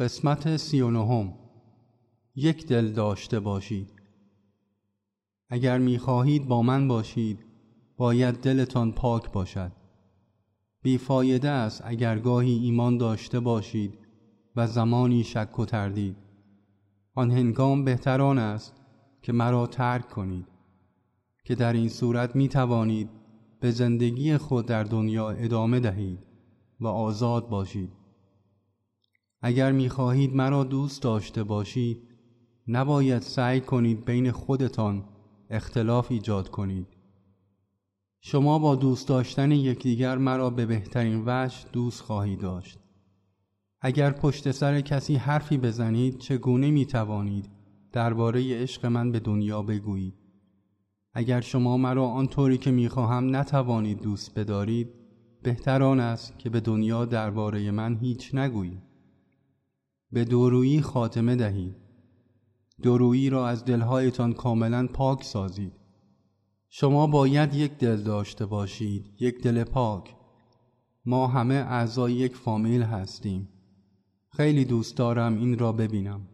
قسمت سی و نهم. یک دل داشته باشید. اگر می‌خواهید با من باشید باید دلتان پاک باشد. بیفایده است اگر گاهی ایمان داشته باشید و زمانی شک و تردید. آن هنگام بهتران است که مرا ترک کنید. که در این صورت می توانید به زندگی خود در دنیا ادامه دهید و آزاد باشید. اگر می‌خواهید مرا دوست داشته باشید نباید سعی کنید بین خودتان اختلاف ایجاد کنید. شما با دوست داشتن یکدیگر مرا به بهترین وجه دوست خواهید داشت. اگر پشت سر کسی حرفی بزنید چگونه می توانید درباره عشق من به دنیا بگویید؟ اگر شما مرا آنطوری که می‌خواهم نتوانید دوست بدارید بهتر آن است که به دنیا درباره من هیچ نگویید. به دورویی خاتمه دهید. دورویی را از دلهایتان کاملا پاک سازید. شما باید یک دل داشته باشید یک دل پاک. ما همه اعضای یک فامیل هستیم. خیلی دوست دارم این را ببینم.